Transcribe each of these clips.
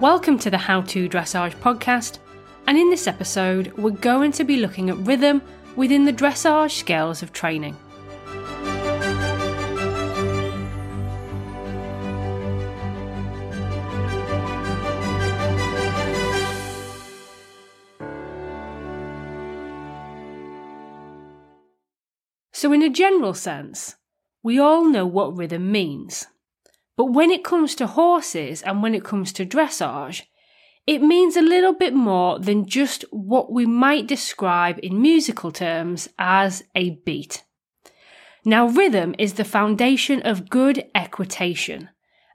Welcome to the How to Dressage podcast, and in this episode, we're going to be looking at rhythm within the dressage scales of training. So, in a general sense, we all know what rhythm means. But when it comes to horses and when it comes to dressage, it means a little bit more than just what we might describe in musical terms as a beat. Now, rhythm is the foundation of good equitation.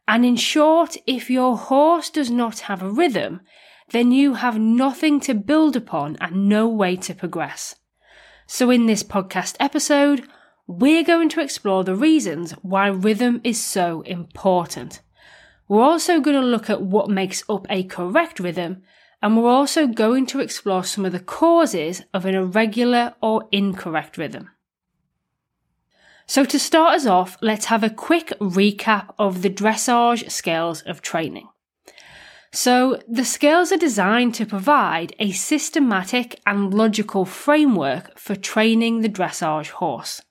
And in short, if your horse does not have a rhythm, then you have nothing to build upon and no way to progress. So, in this podcast episode, we're going to explore the reasons why rhythm is so important. We're also going to look at what makes up a correct rhythm, and we're also going to explore some of the causes of an irregular or incorrect rhythm. So, to start us off, let's have a quick recap of the dressage scales of training. So, the scales are designed to provide a systematic and logical framework for training the dressage horse.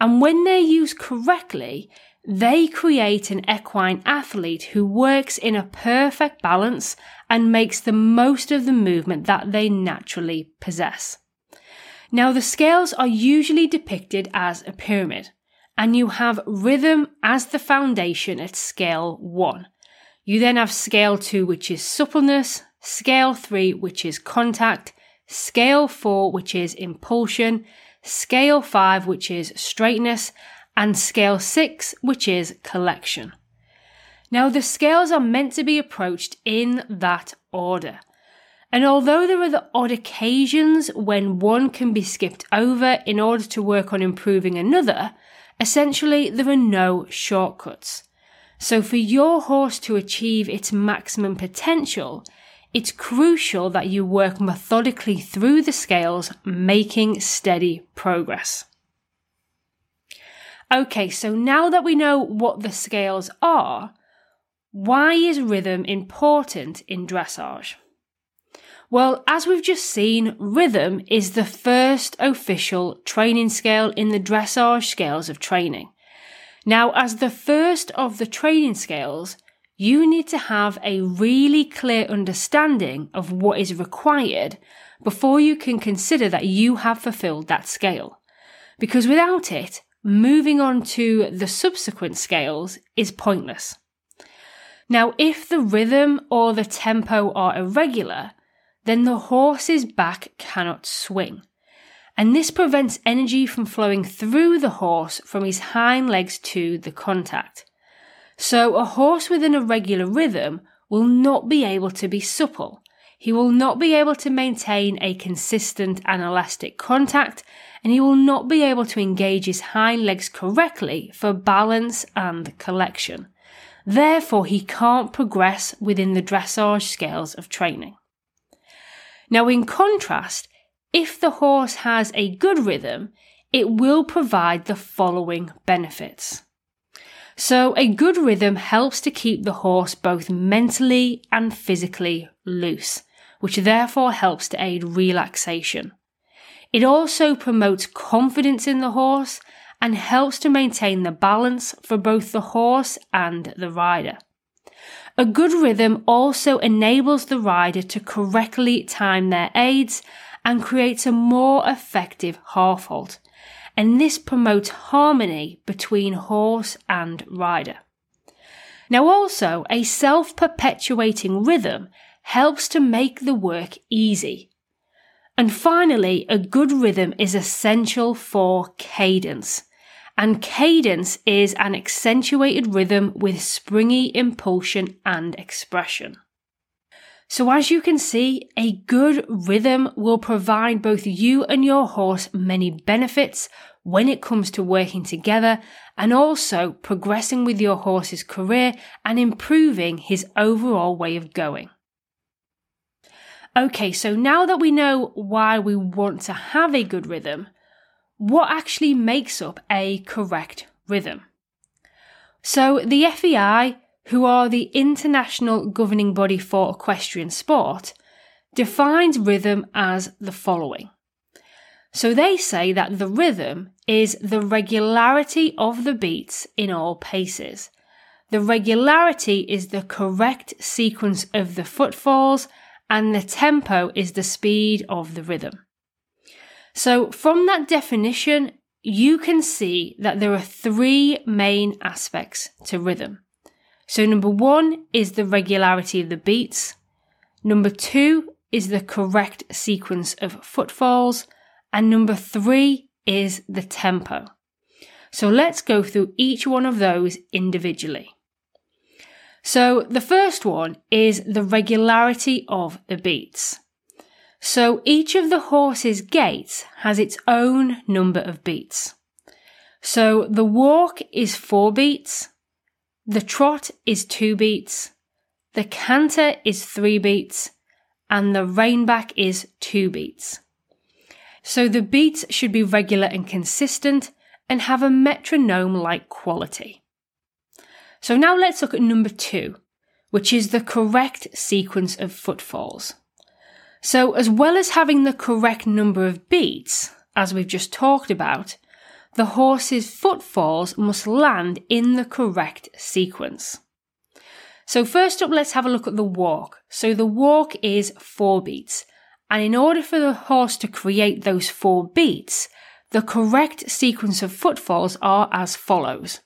And when they're used correctly, they create an equine athlete who works in a perfect balance and makes the most of the movement that they naturally possess. Now, the scales are usually depicted as a pyramid, and you have rhythm as the foundation at scale 1. You then have scale 2, which is suppleness, scale 3, which is contact, scale 4, which is impulsion, scale 5, which is straightness, and scale 6, which is collection. Now, the scales are meant to be approached in that order. And although there are the odd occasions when one can be skipped over in order to work on improving another, essentially there are no shortcuts. So, for your horse to achieve its maximum potential, it's crucial that you work methodically through the scales, making steady progress. Okay, so now that we know what the scales are, why is rhythm important in dressage? Well, as we've just seen, rhythm is the first official training scale in the dressage scales of training. Now, as the first of the training scales, you need to have a really clear understanding of what is required before you can consider that you have fulfilled that scale. Because without it, moving on to the subsequent scales is pointless. Now, if the rhythm or the tempo are irregular, then the horse's back cannot swing. And this prevents energy from flowing through the horse from his hind legs to the contact. So a horse with an irregular rhythm will not be able to be supple. He will not be able to maintain a consistent and elastic contact, and he will not be able to engage his hind legs correctly for balance and collection. Therefore, he can't progress within the dressage scales of training. Now, in contrast, if the horse has a good rhythm, it will provide the following benefits. So, a good rhythm helps to keep the horse both mentally and physically loose, which therefore helps to aid relaxation. It also promotes confidence in the horse and helps to maintain the balance for both the horse and the rider. A good rhythm also enables the rider to correctly time their aids and creates a more effective half halt, and this promotes harmony between horse and rider. Now, also, a self perpetuating rhythm helps to make the work easy. And finally, a good rhythm is essential for cadence. And cadence is an accentuated rhythm with springy impulsion and expression. So, as you can see, a good rhythm will provide both you and your horse many benefits when it comes to working together and also progressing with your horse's career and improving his overall way of going. Okay, so now that we know why we want to have a good rhythm, what actually makes up a correct rhythm? So, the FEI who are the international governing body for equestrian sport, defines rhythm as the following. So they say that the rhythm is the regularity of the beats in all paces. The regularity is the correct sequence of the footfalls, and the tempo is the speed of the rhythm. So, from that definition, you can see that there are three main aspects to rhythm. So, number one is the regularity of the beats. Number two is the correct sequence of footfalls. And number three is the tempo. So, let's go through each one of those individually. So, the first one is the regularity of the beats. So, each of the horse's gaits has its own number of beats. So, the walk is four beats, the trot is two beats, the canter is three beats, and the reinback is two beats. So the beats should be regular and consistent and have a metronome like quality. So now let's look at number two, which is the correct sequence of footfalls. So, as well as having the correct number of beats, as we've just talked about, the horse's footfalls must land in the correct sequence. So first up, let's have a look at the walk. So the walk is four beats. And in order for the horse to create those four beats, the correct sequence of footfalls are as follows.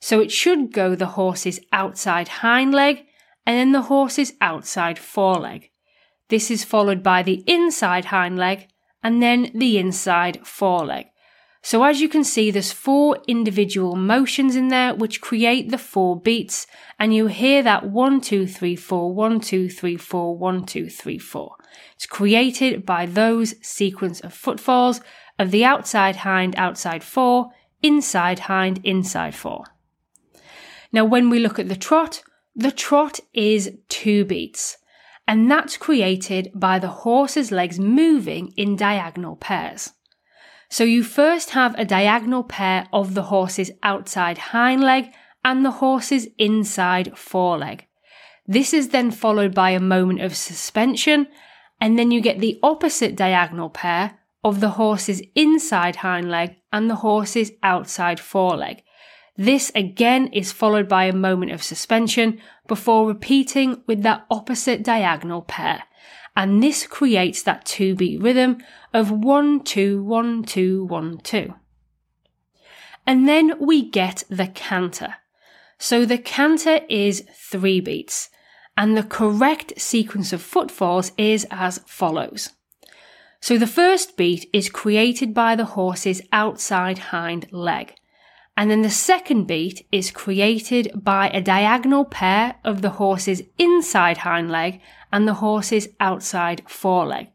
So it should go the horse's outside hind leg and then the horse's outside foreleg. This is followed by the inside hind leg and then the inside foreleg. So as you can see, there's four individual motions in there which create the four beats, and you hear that one, two, three, four, one, two, three, four, one, two, three, four. It's created by those sequence of footfalls of the outside hind, outside four, inside hind, inside four. Now, when we look at the trot, the trot is two beats, and that's created by the horse's legs moving in diagonal pairs. So you first have a diagonal pair of the horse's outside hind leg and the horse's inside foreleg. This is then followed by a moment of suspension, and then you get the opposite diagonal pair of the horse's inside hind leg and the horse's outside foreleg. This again is followed by a moment of suspension before repeating with that opposite diagonal pair and this creates that two beat rhythm of one, two, one, two, one, two. And then we get the canter. So the canter is three beats, and the correct sequence of footfalls is as follows. So the first beat is created by the horse's outside hind leg. And then the second beat is created by a diagonal pair of the horse's inside hind leg and the horse's outside foreleg.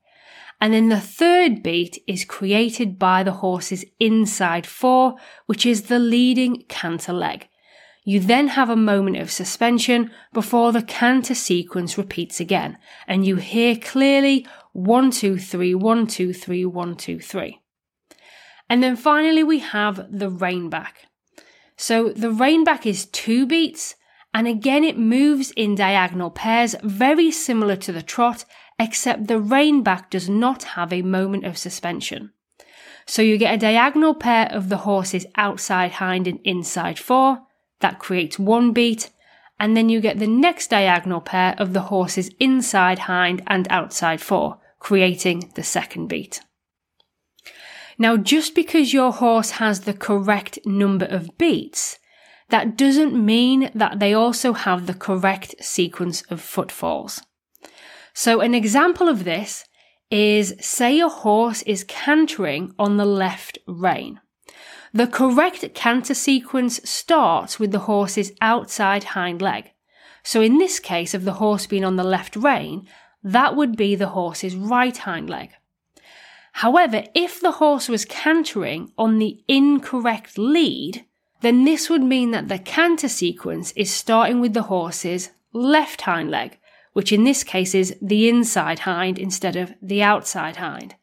And then the third beat is created by the horse's inside fore, which is the leading canter leg. You then have a moment of suspension before the canter sequence repeats again, and you hear clearly one, two, three, one, two, three, one, two, three. And then finally we have the reinback. So the reinback is two beats, and again it moves in diagonal pairs, very similar to the trot, except the reinback does not have a moment of suspension. So you get a diagonal pair of the horse's outside hind and inside fore, that creates one beat, and then you get the next diagonal pair of the horse's inside hind and outside fore, creating the second beat. Now, just because your horse has the correct number of beats, that doesn't mean that they also have the correct sequence of footfalls. So, an example of this is say your horse is cantering on the left rein. The correct canter sequence starts with the horse's outside hind leg. So, in this case of the horse being on the left rein, that would be the horse's right hind leg. However, if the horse was cantering on the incorrect lead, then this would mean that the canter sequence is starting with the horse's left hind leg, which in this case is the inside hind instead of the outside hind.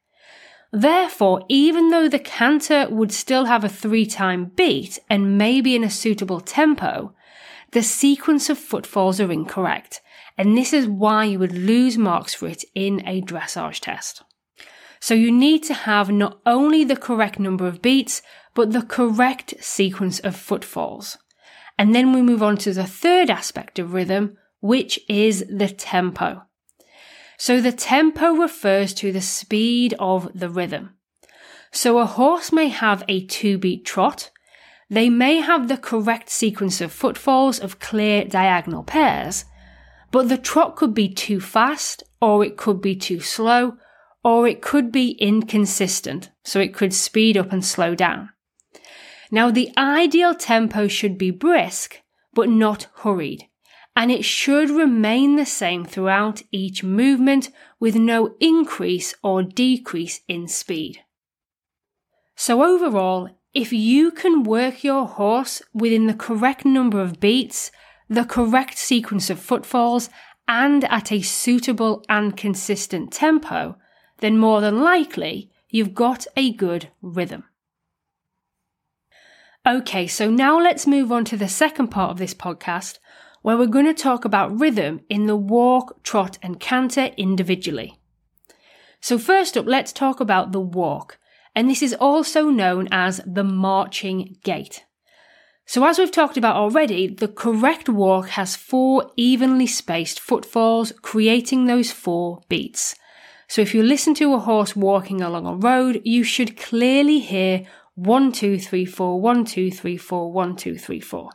Therefore, even though the canter would still have a three time beat and maybe in a suitable tempo, the sequence of footfalls are incorrect, and this is why you would lose marks for it in a dressage test. So you need to have not only the correct number of beats, but the correct sequence of footfalls. And then we move on to the third aspect of rhythm, which is the tempo. So the tempo refers to the speed of the rhythm. So a horse may have a two beat trot. They may have the correct sequence of footfalls of clear diagonal pairs, but the trot could be too fast, or it could be too slow, or it could be inconsistent, so it could speed up and slow down. Now, the ideal tempo should be brisk, but not hurried, and it should remain the same throughout each movement with no increase or decrease in speed. So, overall, if you can work your horse within the correct number of beats, the correct sequence of footfalls, and at a suitable and consistent tempo, then more than likely you've got a good rhythm. Okay, so now let's move on to the second part of this podcast where we're going to talk about rhythm in the walk, trot, and canter individually. So, first up, let's talk about the walk, and this is also known as the marching gait. So, as we've talked about already, the correct walk has four evenly spaced footfalls, creating those four beats. So, if you listen to a horse walking along a road, you should clearly hear one, two, three, four, one, two, three, four, one, two, three, four.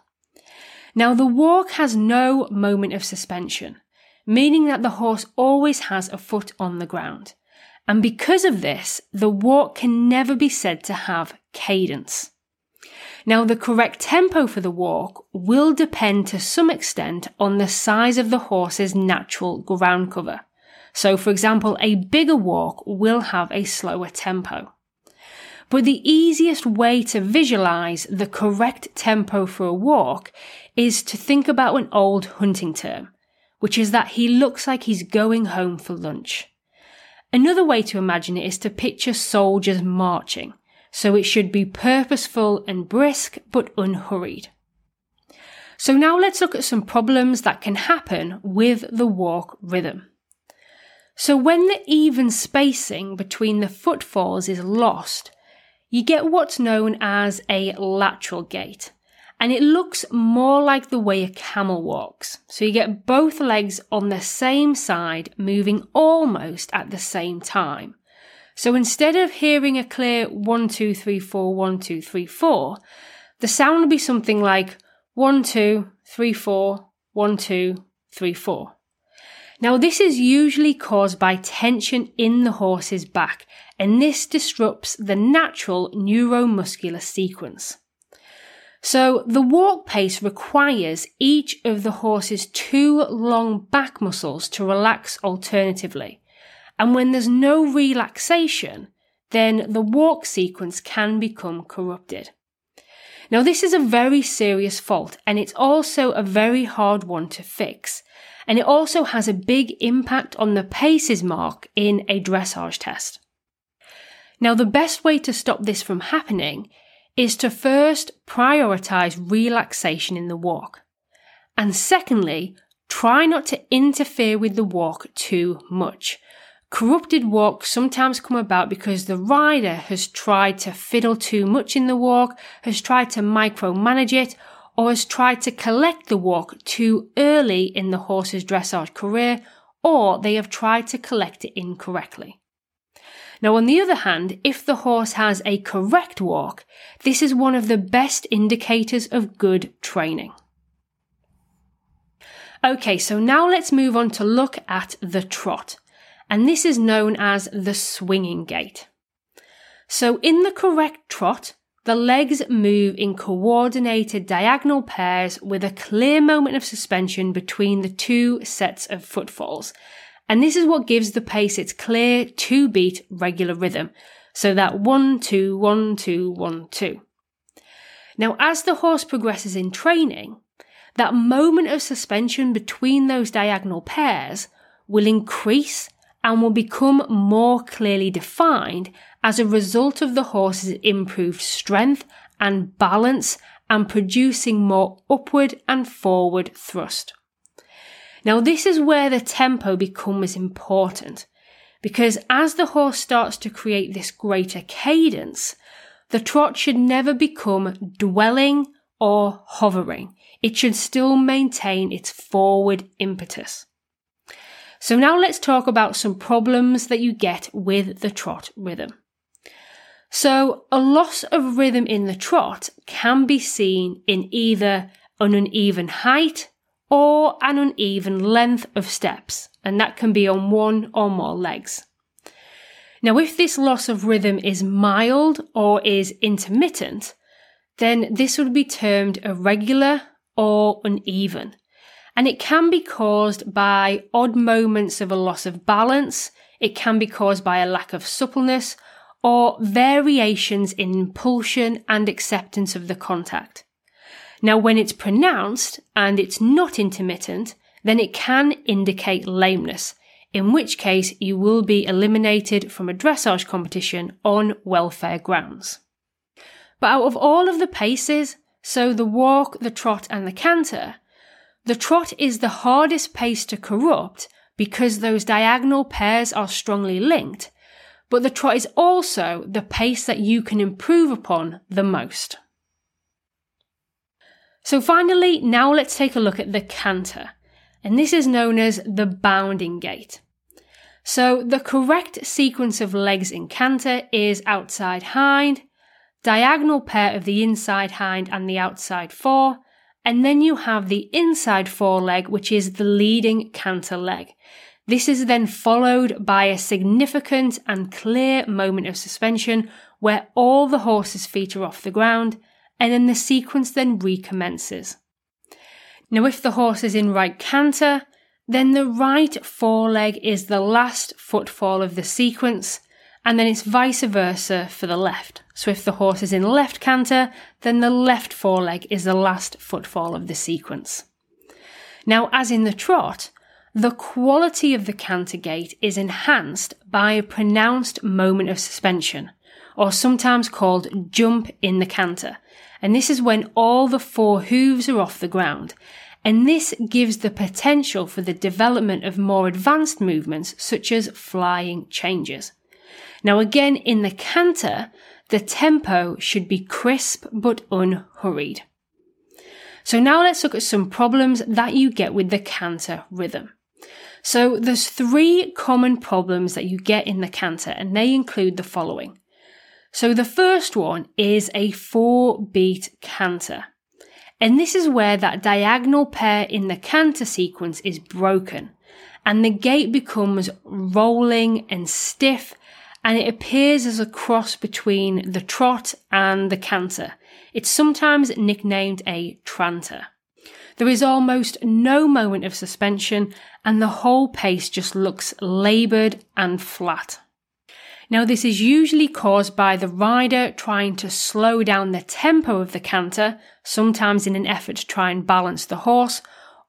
Now, the walk has no moment of suspension, meaning that the horse always has a foot on the ground. And because of this, the walk can never be said to have cadence. Now, the correct tempo for the walk will depend to some extent on the size of the horse's natural ground cover. So, for example, a bigger walk will have a slower tempo. But the easiest way to visualize the correct tempo for a walk is to think about an old hunting term, which is that he looks like he's going home for lunch. Another way to imagine it is to picture soldiers marching so it should be purposeful and brisk but unhurried. So now let's look at some problems that can happen with the walk rhythm. So when the even spacing between the footfalls is lost, you get what's known as a lateral gait. And it looks more like the way a camel walks. So you get both legs on the same side moving almost at the same time. So instead of hearing a clear one, two, three, four, one, two, three, four, the sound would be something like one, two, three, four, one, two, three, four. Now, this is usually caused by tension in the horse's back, and this disrupts the natural neuromuscular sequence. So, the walk pace requires each of the horse's two long back muscles to relax alternatively. And when there's no relaxation, then the walk sequence can become corrupted. Now, this is a very serious fault and it's also a very hard one to fix. And it also has a big impact on the paces mark in a dressage test. Now, the best way to stop this from happening is to first prioritize relaxation in the walk. And secondly, try not to interfere with the walk too much. Corrupted walks sometimes come about because the rider has tried to fiddle too much in the walk, has tried to micromanage it, or has tried to collect the walk too early in the horse's dressage career, or they have tried to collect it incorrectly. Now, on the other hand, if the horse has a correct walk, this is one of the best indicators of good training. Okay, so now let's move on to look at the trot and this is known as the swinging gait. So, in the correct trot, the legs move in coordinated diagonal pairs with a clear moment of suspension between the two sets of footfalls. And this is what gives the pace its clear two beat regular rhythm. So that one, two, one, two, one, two. Now, as the horse progresses in training, that moment of suspension between those diagonal pairs will increase and will become more clearly defined as a result of the horse's improved strength and balance and producing more upward and forward thrust. Now, this is where the tempo becomes important because as the horse starts to create this greater cadence, the trot should never become dwelling or hovering. It should still maintain its forward impetus. So now let's talk about some problems that you get with the trot rhythm. So a loss of rhythm in the trot can be seen in either an uneven height or an uneven length of steps, and that can be on one or more legs. Now, if this loss of rhythm is mild or is intermittent, then this would be termed irregular or uneven and it can be caused by odd moments of a loss of balance, it can be caused by a lack of suppleness, or variations in impulsion and acceptance of the contact. Now, when it's pronounced and it's not intermittent, then it can indicate lameness, in which case you will be eliminated from a dressage competition on welfare grounds. But out of all of the paces, so the walk, the trot, and the canter, the trot is the hardest pace to corrupt because those diagonal pairs are strongly linked, but the trot is also the pace that you can improve upon the most. So finally, now let's take a look at the canter, and this is known as the bounding gait. So the correct sequence of legs in canter is outside hind, diagonal pair of the inside hind and the outside fore, and then you have the inside foreleg, which is the leading canter leg. This is then followed by a significant and clear moment of suspension where all the horse's feet are off the ground, and then the sequence then recommences. Now, if the horse is in right canter, then the right foreleg is the last footfall of the sequence, and then it's vice versa for the left. So if the horse is in left canter, then the left foreleg is the last footfall of the sequence. Now, as in the trot, the quality of the canter gait is enhanced by a pronounced moment of suspension, or sometimes called jump in the canter. And this is when all the four hooves are off the ground. And this gives the potential for the development of more advanced movements, such as flying changes. Now, again, in the canter, the tempo should be crisp but unhurried. So now let's look at some problems that you get with the canter rhythm. So there's three common problems that you get in the canter and they include the following. So the first one is a four beat canter. And this is where that diagonal pair in the canter sequence is broken and the gait becomes rolling and stiff and it appears as a cross between the trot and the canter. It's sometimes nicknamed a tranter. There is almost no moment of suspension, and the whole pace just looks laboured and flat. Now, this is usually caused by the rider trying to slow down the tempo of the canter, sometimes in an effort to try and balance the horse,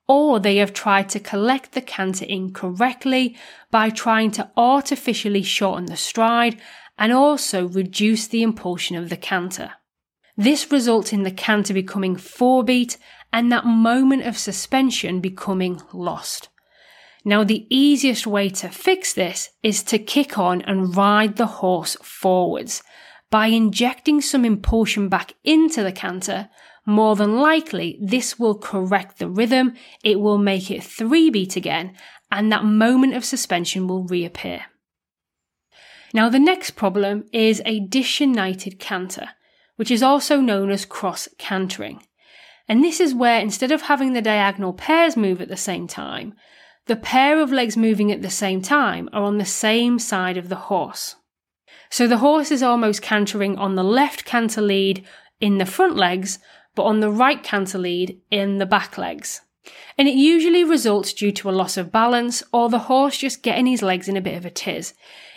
or they have tried to collect the canter incorrectly by trying to artificially shorten the stride and also reduce the impulsion of the canter. This results in the canter becoming forebeat and that moment of suspension becoming lost. Now, the easiest way to fix this is to kick on and ride the horse forwards by injecting some impulsion back into the canter more than likely this will correct the rhythm, it will make it three beat again, and that moment of suspension will reappear. Now, the next problem is a disunited canter, which is also known as cross cantering. And this is where instead of having the diagonal pairs move at the same time, the pair of legs moving at the same time are on the same side of the horse. So the horse is almost cantering on the left canter lead in the front legs, but on the right canter lead in the back legs. And it usually results due to a loss of balance or the horse just getting his legs in a bit of a tiz,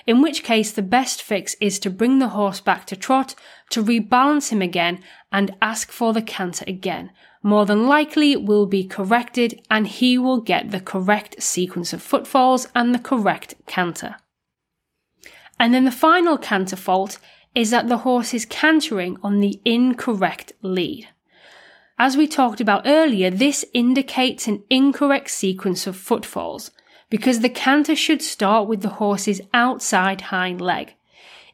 in which case the best fix is to bring the horse back to trot to rebalance him again and ask for the canter again. More than likely it will be corrected and he will get the correct sequence of footfalls and the correct canter. And then the final canter fault is that the horse is cantering on the incorrect lead. As we talked about earlier, this indicates an incorrect sequence of footfalls because the canter should start with the horse's outside hind leg.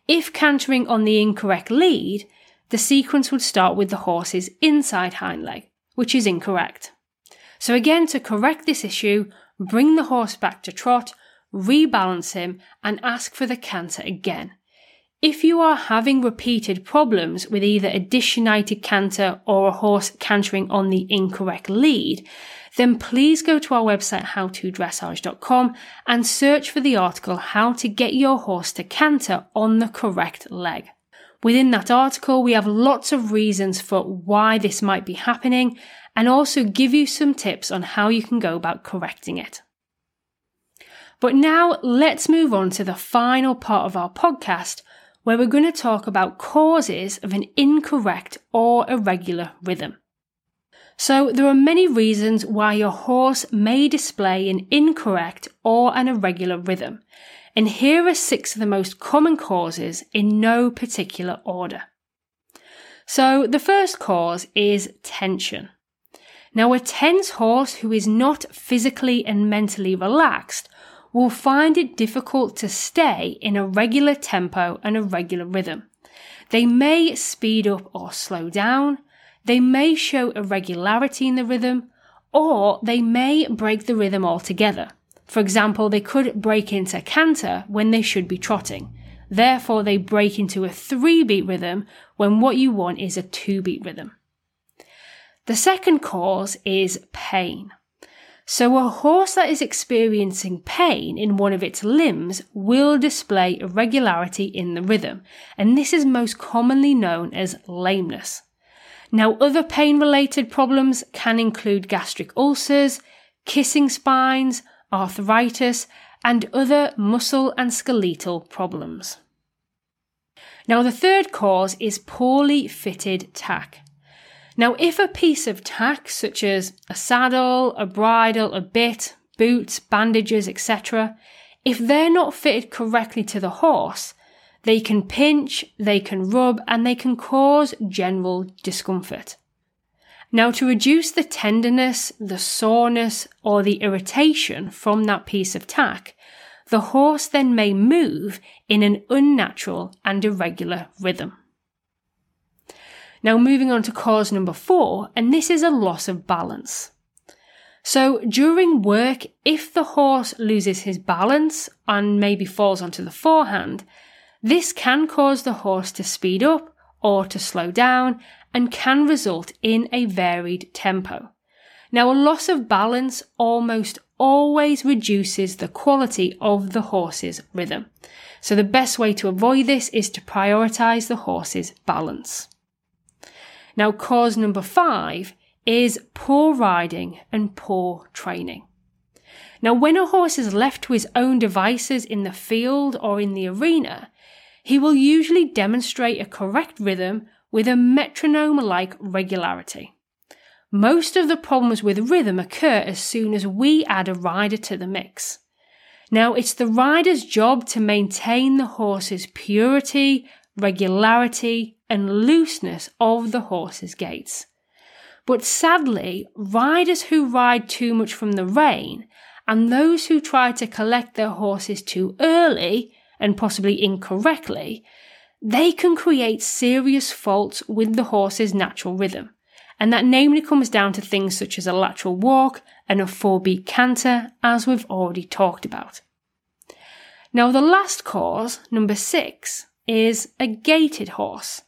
If cantering on the incorrect lead, the sequence would start with the horse's inside hind leg, which is incorrect. So again, to correct this issue, bring the horse back to trot, rebalance him, and ask for the canter again. If you are having repeated problems with either a disunited canter or a horse cantering on the incorrect lead, then please go to our website howtodressage.com and search for the article How to Get Your Horse to Canter on the Correct Leg. Within that article, we have lots of reasons for why this might be happening and also give you some tips on how you can go about correcting it. But now let's move on to the final part of our podcast where we're going to talk about causes of an incorrect or irregular rhythm. So, there are many reasons why your horse may display an incorrect or an irregular rhythm, and here are six of the most common causes in no particular order. So, the first cause is tension. Now, a tense horse who is not physically and mentally relaxed will find it difficult to stay in a regular tempo and a regular rhythm. They may speed up or slow down, they may show irregularity in the rhythm, or they may break the rhythm altogether. For example, they could break into canter when they should be trotting. Therefore, they break into a three beat rhythm when what you want is a two beat rhythm. The second cause is pain. So a horse that is experiencing pain in one of its limbs will display irregularity in the rhythm, and this is most commonly known as lameness. Now, other pain related problems can include gastric ulcers, kissing spines, arthritis, and other muscle and skeletal problems. Now, the third cause is poorly fitted tack. Now, if a piece of tack, such as a saddle, a bridle, a bit, boots, bandages, etc., if they're not fitted correctly to the horse, they can pinch, they can rub, and they can cause general discomfort. Now, to reduce the tenderness, the soreness, or the irritation from that piece of tack, the horse then may move in an unnatural and irregular rhythm. Now, moving on to cause number four, and this is a loss of balance. So, during work, if the horse loses his balance and maybe falls onto the forehand, this can cause the horse to speed up or to slow down and can result in a varied tempo. Now, a loss of balance almost always reduces the quality of the horse's rhythm. So, the best way to avoid this is to prioritize the horse's balance. Now, cause number five is poor riding and poor training. Now, when a horse is left to his own devices in the field or in the arena, he will usually demonstrate a correct rhythm with a metronome like regularity. Most of the problems with rhythm occur as soon as we add a rider to the mix. Now, it's the rider's job to maintain the horse's purity, regularity, and looseness of the horse's gaits. But sadly, riders who ride too much from the rein and those who try to collect their horses too early and possibly incorrectly, they can create serious faults with the horse's natural rhythm. And that namely comes down to things such as a lateral walk and a four beat canter, as we've already talked about. Now, the last cause, number six, is a gaited horse.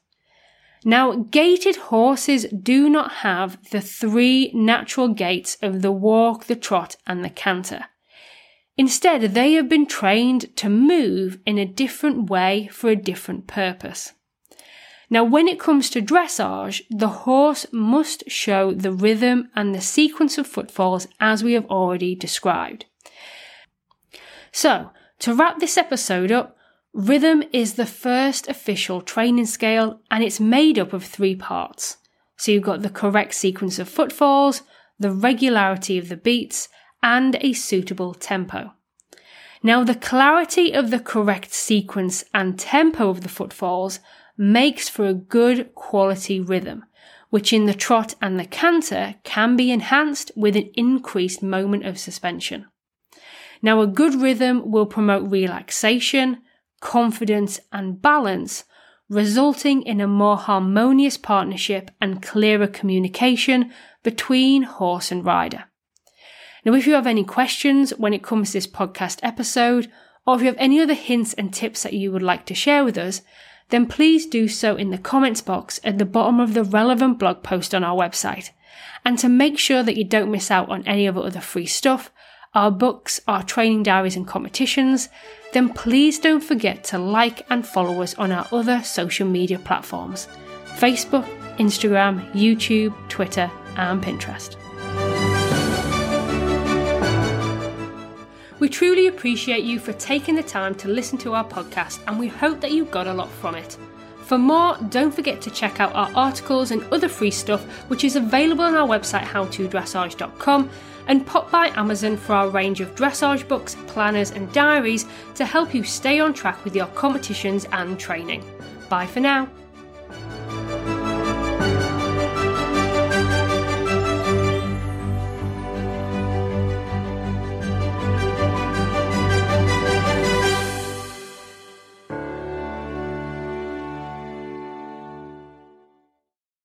Now, gaited horses do not have the three natural gaits of the walk, the trot, and the canter. Instead, they have been trained to move in a different way for a different purpose. Now, when it comes to dressage, the horse must show the rhythm and the sequence of footfalls as we have already described. So, to wrap this episode up, Rhythm is the first official training scale and it's made up of three parts. So you've got the correct sequence of footfalls, the regularity of the beats, and a suitable tempo. Now, the clarity of the correct sequence and tempo of the footfalls makes for a good quality rhythm, which in the trot and the canter can be enhanced with an increased moment of suspension. Now, a good rhythm will promote relaxation, confidence, and balance, resulting in a more harmonious partnership and clearer communication between horse and rider. Now, if you have any questions when it comes to this podcast episode, or if you have any other hints and tips that you would like to share with us, then please do so in the comments box at the bottom of the relevant blog post on our website. And to make sure that you don't miss out on any of our other free stuff, our books, our training diaries, and competitions, then please don't forget to like and follow us on our other social media platforms Facebook, Instagram, YouTube, Twitter, and Pinterest. We truly appreciate you for taking the time to listen to our podcast and we hope that you got a lot from it. For more, don't forget to check out our articles and other free stuff, which is available on our website howtodressage.com, and pop by Amazon for our range of dressage books, planners, and diaries to help you stay on track with your competitions and training. Bye for now.